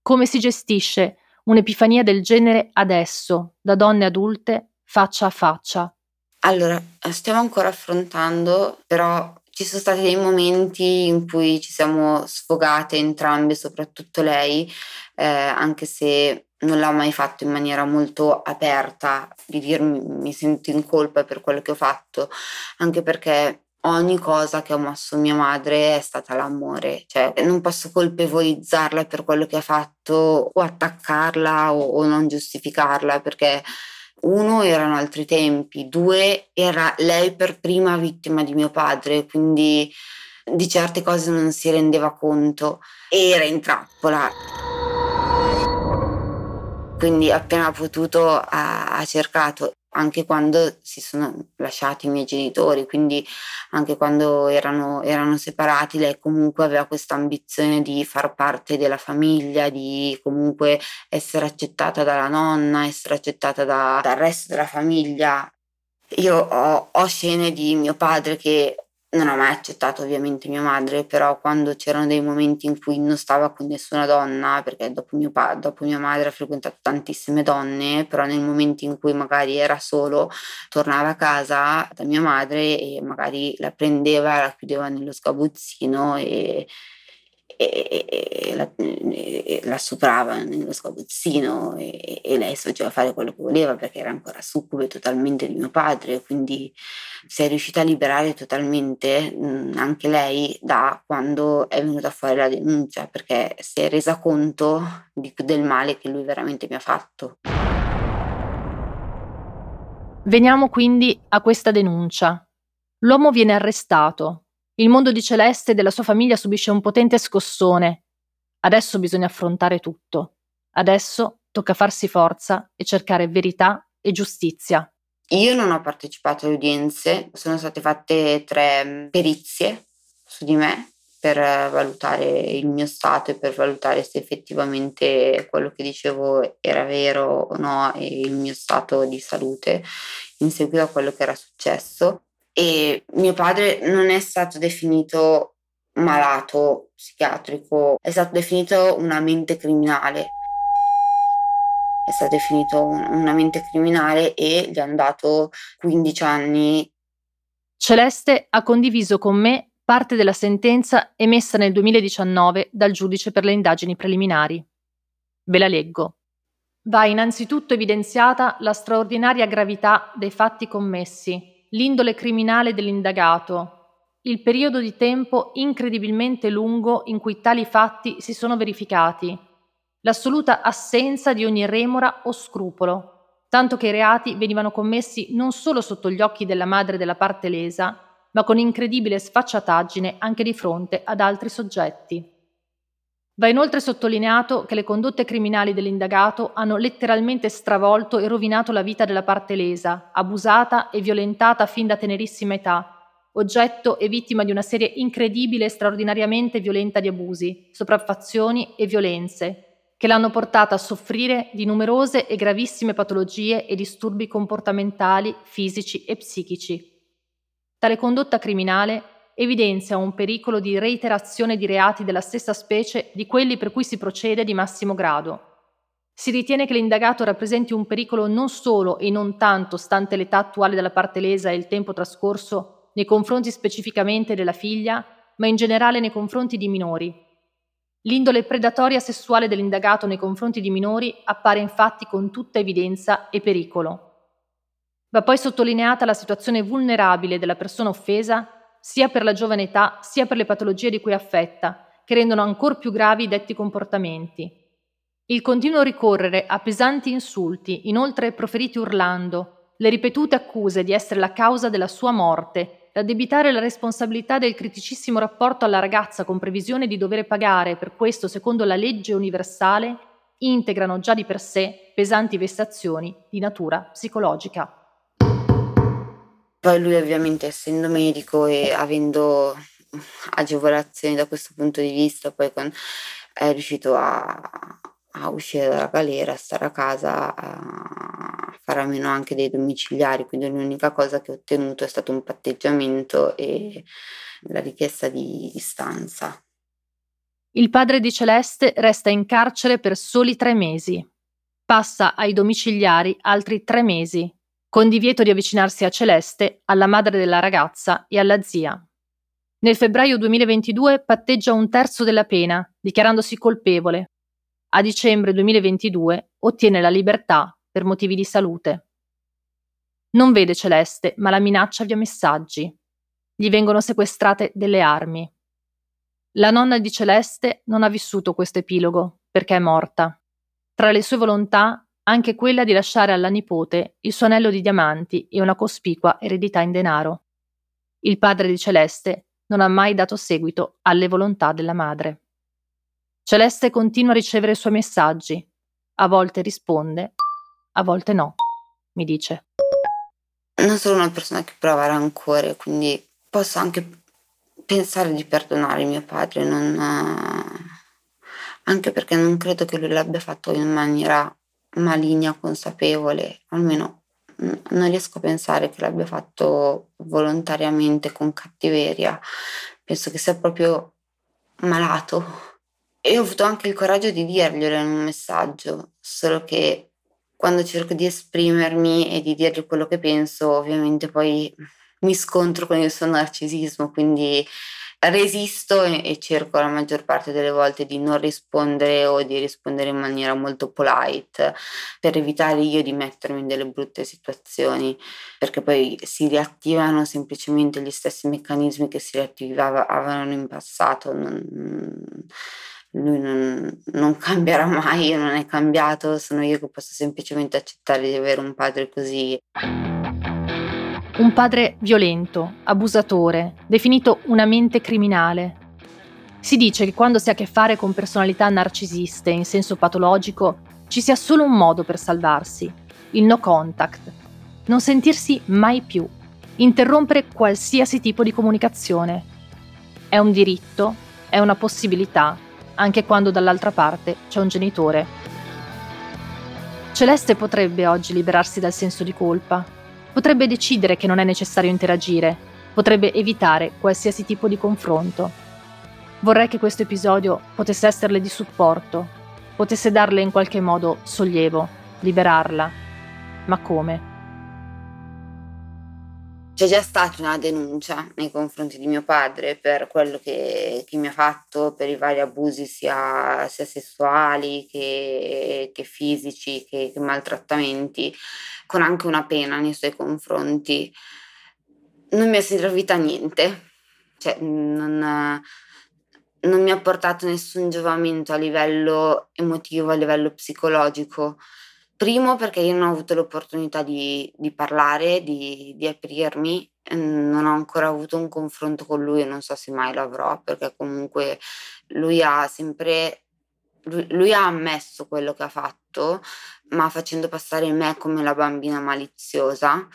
Come si gestisce un'epifania del genere adesso, da donne adulte, faccia a faccia? Allora, stiamo ancora affrontando, però ci sono stati dei momenti in cui ci siamo sfogate entrambe, soprattutto lei, eh, anche se non l'ho mai fatto in maniera molto aperta, di dirmi mi sento in colpa per quello che ho fatto, anche perché ogni cosa che ha mosso mia madre è stata l'amore, cioè non posso colpevolizzarla per quello che ha fatto o attaccarla o, o non giustificarla perché uno erano altri tempi, due era lei per prima vittima di mio padre, quindi di certe cose non si rendeva conto, era in trappola. Quindi appena potuto ha, ha cercato anche quando si sono lasciati i miei genitori, quindi anche quando erano, erano separati, lei comunque aveva questa ambizione di far parte della famiglia, di comunque essere accettata dalla nonna, essere accettata da, dal resto della famiglia. Io ho, ho scene di mio padre che non ho mai accettato ovviamente mia madre, però quando c'erano dei momenti in cui non stava con nessuna donna, perché dopo, pa- dopo mia madre ha frequentato tantissime donne, però nei momenti in cui magari era solo, tornava a casa da mia madre e magari la prendeva, la chiudeva nello sgabuzzino e e, la, e la stuprava nello sgabuzzino e, e, lei faceva fare quello che voleva perché era ancora succube totalmente di mio padre, quindi si è riuscita a liberare totalmente mh, anche lei da quando è venuta fuori la denuncia perché si è resa conto di, del male che lui veramente mi ha fatto. Veniamo quindi a questa denuncia. L'uomo viene arrestato, il mondo di Celeste e della sua famiglia subisce un potente scossone. Adesso bisogna affrontare tutto. Adesso tocca farsi forza e cercare verità e giustizia. Io non ho partecipato alle udienze, sono state fatte tre mm, perizie su di me per valutare il mio stato e per valutare se effettivamente quello che dicevo era vero o no e il mio stato di salute in seguito a quello che era successo e mio padre non è stato definito malato psichiatrico, è stato definito una mente criminale. È stato definito un, una mente criminale e gli hanno dato 15 anni. Celeste ha condiviso con me parte della sentenza emessa nel 2019 dal giudice per le indagini preliminari. Ve la leggo. Va innanzitutto evidenziata la straordinaria gravità dei fatti commessi l'indole criminale dell'indagato, il periodo di tempo incredibilmente lungo in cui tali fatti si sono verificati, l'assoluta assenza di ogni remora o scrupolo, tanto che i reati venivano commessi non solo sotto gli occhi della madre della parte lesa, ma con incredibile sfacciataggine anche di fronte ad altri soggetti. Va inoltre sottolineato che le condotte criminali dell'indagato hanno letteralmente stravolto e rovinato la vita della parte lesa, abusata e violentata fin da tenerissima età, oggetto e vittima di una serie incredibile e straordinariamente violenta di abusi, sopraffazioni e violenze, che l'hanno portata a soffrire di numerose e gravissime patologie e disturbi comportamentali, fisici e psichici. Tale condotta criminale evidenzia un pericolo di reiterazione di reati della stessa specie di quelli per cui si procede di massimo grado. Si ritiene che l'indagato rappresenti un pericolo non solo e non tanto, stante l'età attuale della parte lesa e il tempo trascorso, nei confronti specificamente della figlia, ma in generale nei confronti di minori. L'indole predatoria sessuale dell'indagato nei confronti di minori appare infatti con tutta evidenza e pericolo. Va poi sottolineata la situazione vulnerabile della persona offesa sia per la giovane età sia per le patologie di cui affetta, che rendono ancora più gravi detti comportamenti. Il continuo ricorrere a pesanti insulti, inoltre proferiti urlando, le ripetute accuse di essere la causa della sua morte, l'addebitare la responsabilità del criticissimo rapporto alla ragazza con previsione di dover pagare per questo secondo la legge universale, integrano già di per sé pesanti vessazioni di natura psicologica. Poi lui ovviamente essendo medico e avendo agevolazioni da questo punto di vista, poi è riuscito a, a uscire dalla galera, a stare a casa, a fare a meno anche dei domiciliari, quindi l'unica cosa che ho ottenuto è stato un patteggiamento e la richiesta di stanza. Il padre di Celeste resta in carcere per soli tre mesi. Passa ai domiciliari altri tre mesi, con divieto di avvicinarsi a Celeste, alla madre della ragazza e alla zia. Nel febbraio 2022 patteggia un terzo della pena, dichiarandosi colpevole. A dicembre 2022 ottiene la libertà per motivi di salute. Non vede Celeste, ma la minaccia via messaggi. Gli vengono sequestrate delle armi. La nonna di Celeste non ha vissuto questo epilogo perché è morta. Tra le sue volontà anche quella di lasciare alla nipote il suo anello di diamanti e una cospicua eredità in denaro. Il padre di Celeste non ha mai dato seguito alle volontà della madre. Celeste continua a ricevere i suoi messaggi. A volte risponde, a volte no, mi dice. Non sono una persona che prova rancore, quindi posso anche pensare di perdonare mio padre, non, anche perché non credo che lui l'abbia fatto in maniera maligna, consapevole, almeno non riesco a pensare che l'abbia fatto volontariamente con cattiveria, penso che sia proprio malato. E ho avuto anche il coraggio di dirglielo in un messaggio, solo che quando cerco di esprimermi e di dirgli quello che penso, ovviamente poi mi scontro con il suo narcisismo, quindi resisto e, cerco la maggior parte delle volte di non rispondere o di rispondere in maniera molto polite per evitare io di mettermi in delle brutte situazioni perché poi si riattivano semplicemente gli stessi meccanismi che si riattivavano in passato non, lui non, non, cambierà mai, non è cambiato, sono io che posso semplicemente accettare di avere un padre così. Un padre violento, abusatore, definito una mente criminale. Si dice che quando si ha a che fare con personalità narcisiste in senso patologico ci sia solo un modo per salvarsi, il no contact, non sentirsi mai più, interrompere qualsiasi tipo di comunicazione. È un diritto, è una possibilità, anche quando dall'altra parte c'è un genitore. Celeste potrebbe oggi liberarsi dal senso di colpa, potrebbe decidere che non è necessario interagire, potrebbe evitare qualsiasi tipo di confronto. Vorrei che questo episodio potesse esserle di supporto, potesse darle in qualche modo sollievo, liberarla. Ma come? C'è già stata una denuncia nei confronti di mio padre per quello che, che mi ha fatto, per i vari abusi sia, sia sessuali che, che fisici, che, che, maltrattamenti, con anche una pena nei suoi confronti. Non mi è servita a niente, cioè non, non mi ha portato nessun giovamento a livello emotivo, a livello psicologico Primo perché io non ho avuto l'opportunità di, di parlare, di, di, aprirmi, non ho ancora avuto un confronto con lui e non so se mai l'avrò perché comunque lui ha sempre, lui, lui ha ammesso quello che ha fatto, ma facendo passare me come la bambina maliziosa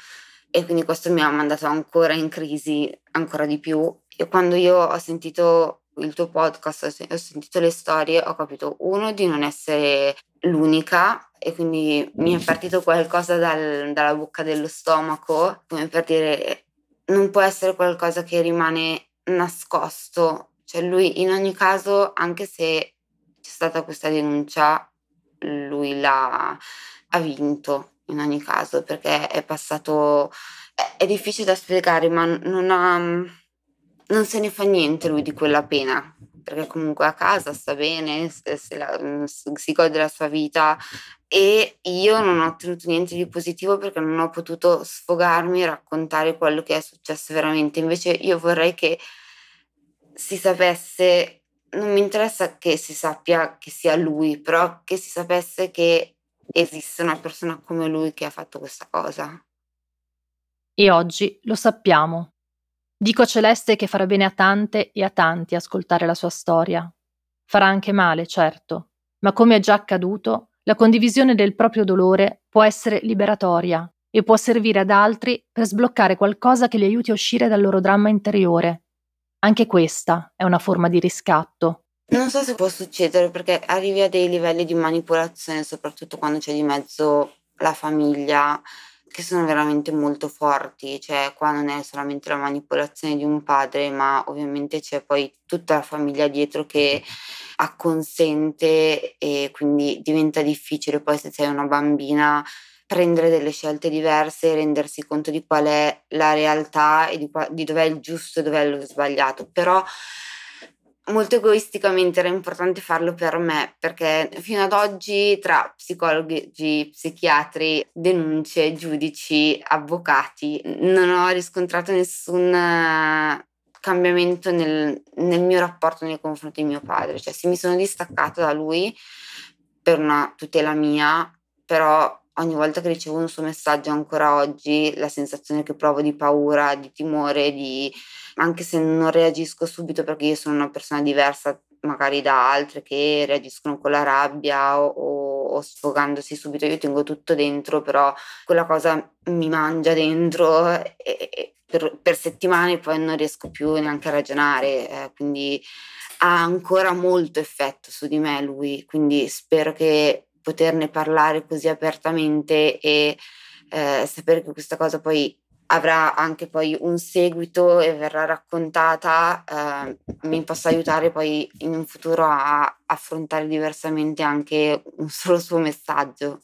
e quindi questo mi ha mandato ancora in crisi ancora di più. E quando io ho sentito il tuo podcast, ho sentito le storie, ho capito uno di non essere l'unica e quindi mi è partito qualcosa dal, dalla bocca dello stomaco, come per dire non può essere qualcosa che rimane nascosto, cioè lui in ogni caso, anche se c'è stata questa denuncia, lui l'ha ha vinto in ogni caso perché è passato, è, è difficile da spiegare, ma non ha non se ne fa niente lui di quella pena, perché comunque a casa sta bene, se la, mm, si gode della sua vita e io non ho ottenuto niente di positivo perché non ho potuto sfogarmi e raccontare quello che è successo veramente. Invece io vorrei che si sapesse non mi interessa che si sappia che sia lui, però che si sapesse che esiste una persona come lui che ha fatto questa cosa. E oggi lo sappiamo. Dico a Celeste che farà bene a tante e a tanti ascoltare la sua storia. Farà anche male, certo, ma come è già accaduto, la condivisione del proprio dolore può essere liberatoria e può servire ad altri per sbloccare qualcosa che li aiuti a uscire dal loro dramma interiore. Anche questa è una forma di riscatto. Non so se può succedere perché arrivi a dei livelli di manipolazione, soprattutto quando c'è di mezzo la famiglia, che sono veramente molto forti, cioè qua non è solamente la manipolazione di un padre, ma ovviamente c'è poi tutta la famiglia dietro che acconsente e quindi diventa difficile poi se sei una bambina prendere delle scelte diverse, rendersi conto di qual è la realtà e di, qua, di dov'è il giusto e dov'è lo sbagliato. Però molto egoisticamente era importante farlo per me perché fino ad oggi tra psicologi, psichiatri, denunce, giudici, avvocati non ho riscontrato nessun eh, cambiamento nel, nel mio rapporto nei confronti di mio padre, cioè se mi sono distaccata da lui per una tutela mia, però ogni volta che ricevo un suo messaggio ancora oggi la sensazione che provo di paura, di timore, di anche se non reagisco subito perché io sono una persona diversa magari da altre che reagiscono con la rabbia o, o sfogandosi subito, io tengo tutto dentro, però quella cosa mi mangia dentro e, e per, per, settimane poi non riesco più neanche a ragionare, eh, quindi ha ancora molto effetto su di me lui, quindi spero che poterne parlare così apertamente e eh, sapere che questa cosa poi avrà anche poi un seguito e verrà raccontata, eh, mi possa aiutare poi in un futuro a affrontare diversamente anche un solo suo messaggio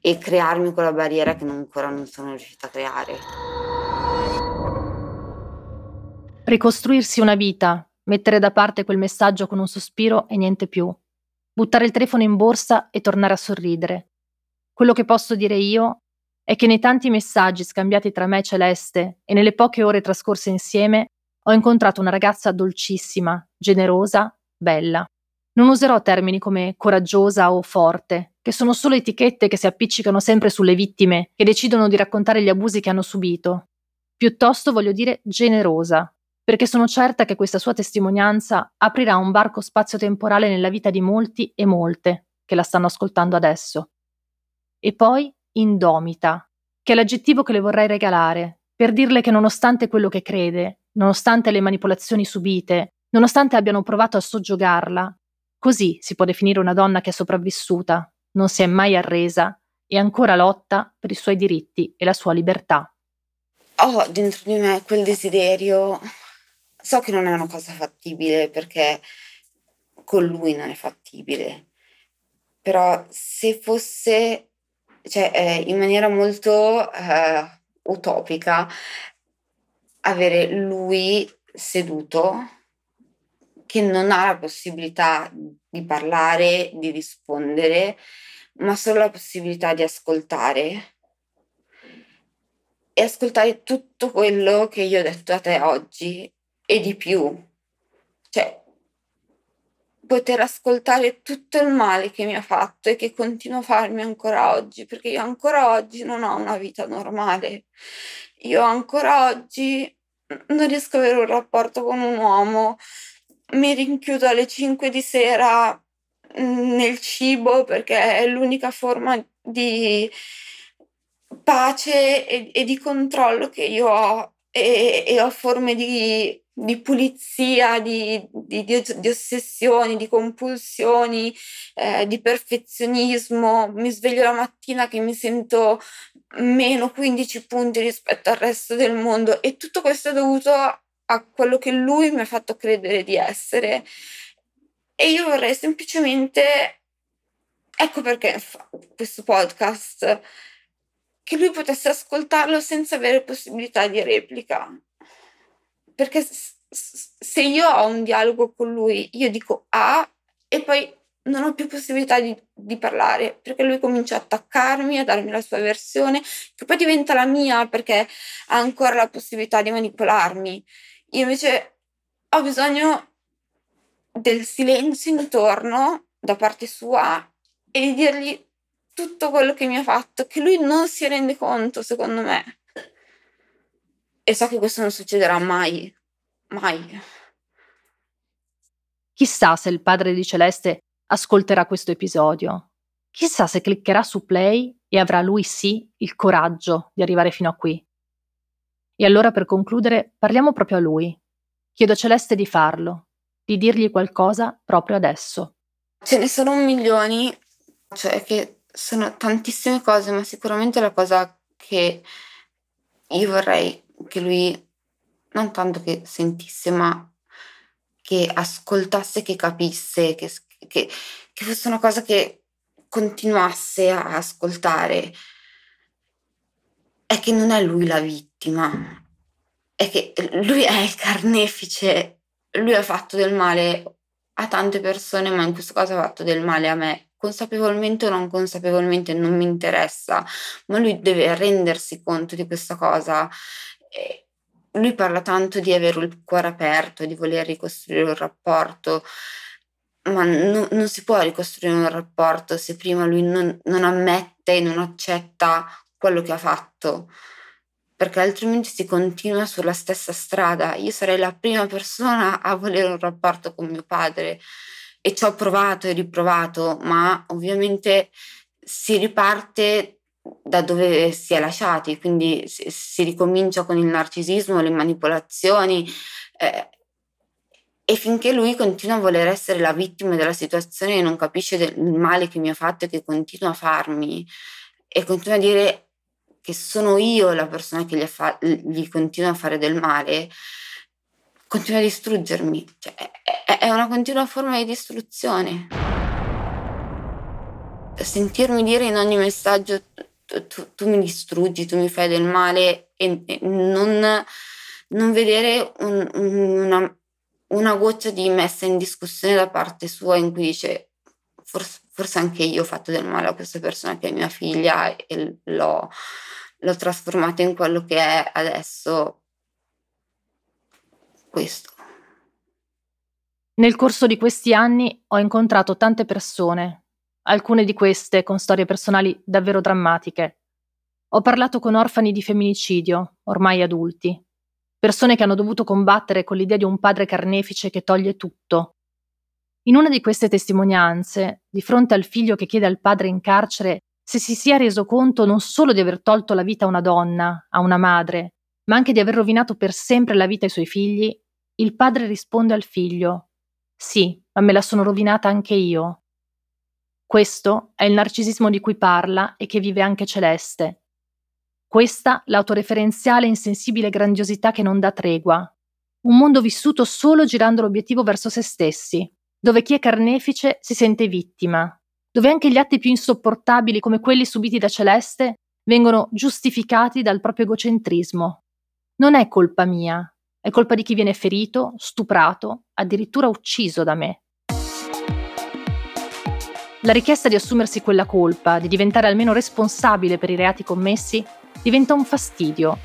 e crearmi quella barriera che ancora non sono riuscita a creare. Ricostruirsi una vita, mettere da parte quel messaggio con un sospiro e niente più buttare il telefono in borsa e tornare a sorridere. Quello che posso dire io è che nei tanti messaggi scambiati tra me e Celeste e nelle poche ore trascorse insieme ho incontrato una ragazza dolcissima, generosa, bella. Non userò termini come coraggiosa o forte, che sono solo etichette che si appiccicano sempre sulle vittime che decidono di raccontare gli abusi che hanno subito. Piuttosto voglio dire generosa, perché sono certa che questa sua testimonianza aprirà un barco spazio-temporale nella vita di molti e molte che la stanno ascoltando adesso. E poi indomita, che è l'aggettivo che le vorrei regalare, per dirle che nonostante quello che crede, nonostante le manipolazioni subite, nonostante abbiano provato a soggiogarla, così si può definire una donna che è sopravvissuta, non si è mai arresa e ancora lotta per i suoi diritti e la sua libertà. Ho dentro di me quel desiderio So che non è una cosa fattibile perché con lui non è fattibile, però se fosse, cioè eh, in maniera molto eh, utopica, avere lui seduto che non ha la possibilità di parlare, di rispondere, ma solo la possibilità di ascoltare. E ascoltare tutto quello che io ho detto a te oggi e di più. Cioè, poter ascoltare tutto il male che mi ha fatto e che continua a farmi ancora oggi, perché io ancora oggi non ho una vita normale. Io ancora oggi non riesco ad avere un rapporto con un uomo, mi rinchiudo alle 5 di sera nel cibo perché è l'unica forma di pace e, e di controllo che io ho e, e ho forme di di pulizia, di, di, di, ossessioni, di compulsioni, eh, di perfezionismo. Mi sveglio la mattina che mi sento meno 15 punti rispetto al resto del mondo e tutto questo è dovuto a quello che lui mi ha fatto credere di essere. E io vorrei semplicemente, ecco perché fa questo podcast, che lui potesse ascoltarlo senza avere possibilità di replica perché se io ho un dialogo con lui, io dico A e poi non ho più possibilità di, di, parlare perché lui comincia a attaccarmi, a darmi la sua versione, che poi diventa la mia perché ha ancora la possibilità di manipolarmi. Io invece ho bisogno del silenzio intorno da parte sua e di dirgli tutto quello che mi ha fatto, che lui non si rende conto, secondo me. E so che questo non succederà mai, mai. Chissà se il padre di Celeste ascolterà questo episodio. Chissà se cliccherà su play e avrà lui sì il coraggio di arrivare fino a qui. E allora per concludere parliamo proprio a lui. Chiedo a Celeste di farlo, di dirgli qualcosa proprio adesso. Ce ne sono milioni, cioè che sono tantissime cose, ma sicuramente la cosa che io vorrei che lui non tanto che sentisse, ma che ascoltasse, che capisse, che, che, che fosse una cosa che continuasse a ascoltare, è che non è lui la vittima, è che lui è il carnefice, lui ha fatto del male a tante persone, ma in questo caso ha fatto del male a me. Consapevolmente o non consapevolmente non mi interessa, ma lui deve rendersi conto di questa cosa. Lui parla tanto di avere il cuore aperto, di voler ricostruire un rapporto, ma no, non si può ricostruire un rapporto se prima lui non, non ammette e non accetta quello che ha fatto perché altrimenti si continua sulla stessa strada. Io sarei la prima persona a volere un rapporto con mio padre e ci ho provato e riprovato, ma ovviamente si riparte da dove si è lasciati, quindi si, si ricomincia con il narcisismo, le manipolazioni. Eh, e finché lui continua a voler essere la vittima della situazione e non capisce del, male che mi ha fatto e che continua a farmi e continua a dire che sono io la persona che gli, fa, gli continua a fare del male, continua a distruggermi. Cioè, è, è una continua forma di distruzione. Sentirmi dire in ogni messaggio tu, tu, mi distruggi, tu mi fai del male e, e non, non, vedere un, una, una goccia di messa in discussione da parte sua in cui dice forse, forse anche io ho fatto del male a questa persona che è mia figlia e l'ho, l'ho trasformata in quello che è adesso questo. Nel corso di questi anni ho incontrato tante persone, alcune di queste con storie personali davvero drammatiche. Ho parlato con orfani di femminicidio, ormai adulti, persone che hanno dovuto combattere con l'idea di un padre carnefice che toglie tutto. In una di queste testimonianze, di fronte al figlio che chiede al padre in carcere se si sia reso conto non solo di aver tolto la vita a una donna, a una madre, ma anche di aver rovinato per sempre la vita ai suoi figli, il padre risponde al figlio Sì, ma me la sono rovinata anche io. Questo è il narcisismo di cui parla e che vive anche Celeste. Questa l'autoreferenziale insensibile grandiosità che non dà tregua. Un mondo vissuto solo girando l'obiettivo verso se stessi, dove chi è carnefice si sente vittima, dove anche gli atti più insopportabili come quelli subiti da Celeste vengono giustificati dal proprio egocentrismo. Non è colpa mia, è colpa di chi viene ferito, stuprato, addirittura ucciso da me. La richiesta di assumersi quella colpa, di diventare almeno responsabile per i reati commessi, diventa un fastidio,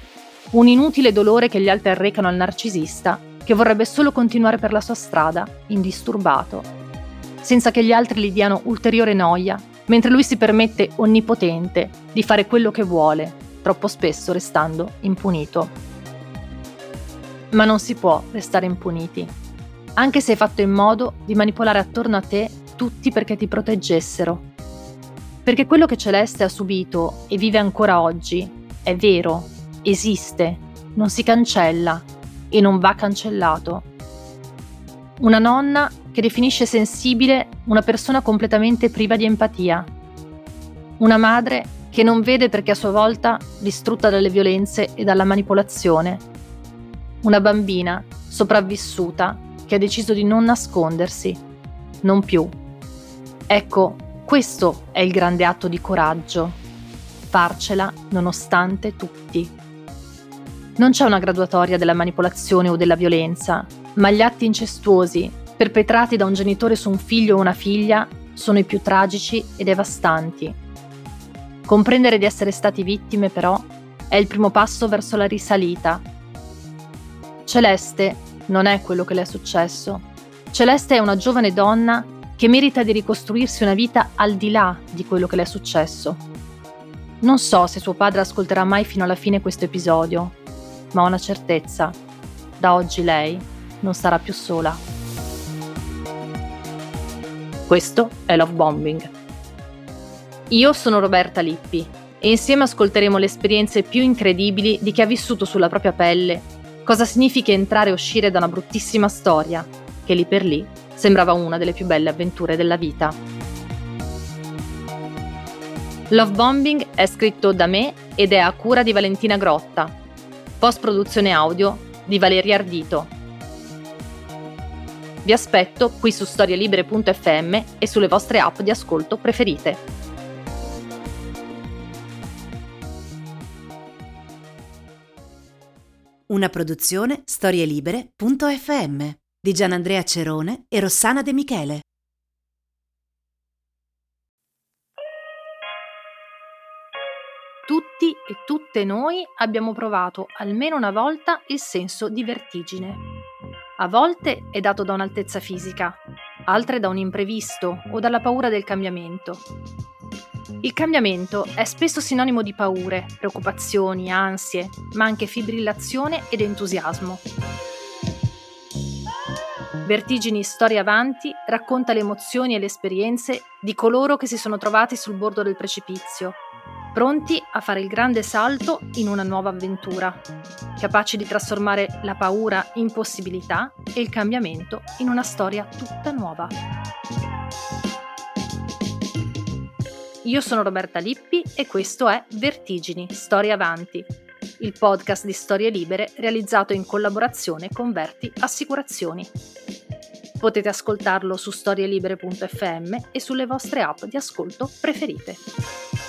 un inutile dolore che gli altri arrecano al narcisista, che vorrebbe solo continuare per la sua strada, indisturbato senza che gli altri gli diano ulteriore noia, mentre lui si permette onnipotente di fare quello che vuole, troppo spesso restando impunito. Ma non si può restare impuniti, anche se hai fatto in modo di manipolare attorno a te tutti perché ti proteggessero. Perché quello che Celeste ha subito e vive ancora oggi è vero, esiste, non si cancella e non va cancellato. Una nonna che definisce sensibile una persona completamente priva di empatia. Una madre che non vede perché a sua volta distrutta dalle violenze e dalla manipolazione. Una bambina sopravvissuta che ha deciso di non nascondersi, non più. Ecco, questo è il grande atto di coraggio, farcela nonostante tutti. Non c'è una graduatoria della manipolazione o della violenza, ma gli atti incestuosi perpetrati da un genitore su un figlio o una figlia sono i più tragici e devastanti. Comprendere di essere stati vittime, però, è il primo passo verso la risalita. Celeste non è quello che le è successo, Celeste è una giovane donna che merita di ricostruirsi una vita al di là di quello che le è successo. Non so se suo padre ascolterà mai fino alla fine questo episodio, ma ho una certezza. Da oggi lei non sarà più sola. Questo è Love Bombing. Io sono Roberta Lippi e insieme ascolteremo le esperienze più incredibili di chi ha vissuto sulla propria pelle cosa significa entrare e uscire da una bruttissima storia, che lì per lì sembrava una delle più belle avventure della vita. Love Bombing è scritto da me ed è a cura di Valentina Grotta. Post produzione audio di Valeria Ardito. Vi aspetto qui su storielibere.fm e sulle vostre app di ascolto preferite. Una produzione storielibere.fm di Gianandrea Cerone e Rossana De Michele. Tutti e tutte noi abbiamo provato almeno una volta il senso di vertigine. A volte è dato da un'altezza fisica, altre da un imprevisto o dalla paura del cambiamento. Il cambiamento è spesso sinonimo di paure, preoccupazioni, ansie, ma anche fibrillazione ed entusiasmo. Vertigini Storia Avanti racconta le emozioni e le esperienze di coloro che si sono trovati sul bordo del precipizio, pronti a fare il grande salto in una nuova avventura, capaci di trasformare la paura in possibilità e il cambiamento in una storia tutta nuova. Io sono Roberta Lippi e questo è Vertigini, Storia Avanti, il podcast di storie libere realizzato in collaborazione con Verti Assicurazioni. Potete ascoltarlo su storielibere.fm e sulle vostre app di ascolto preferite.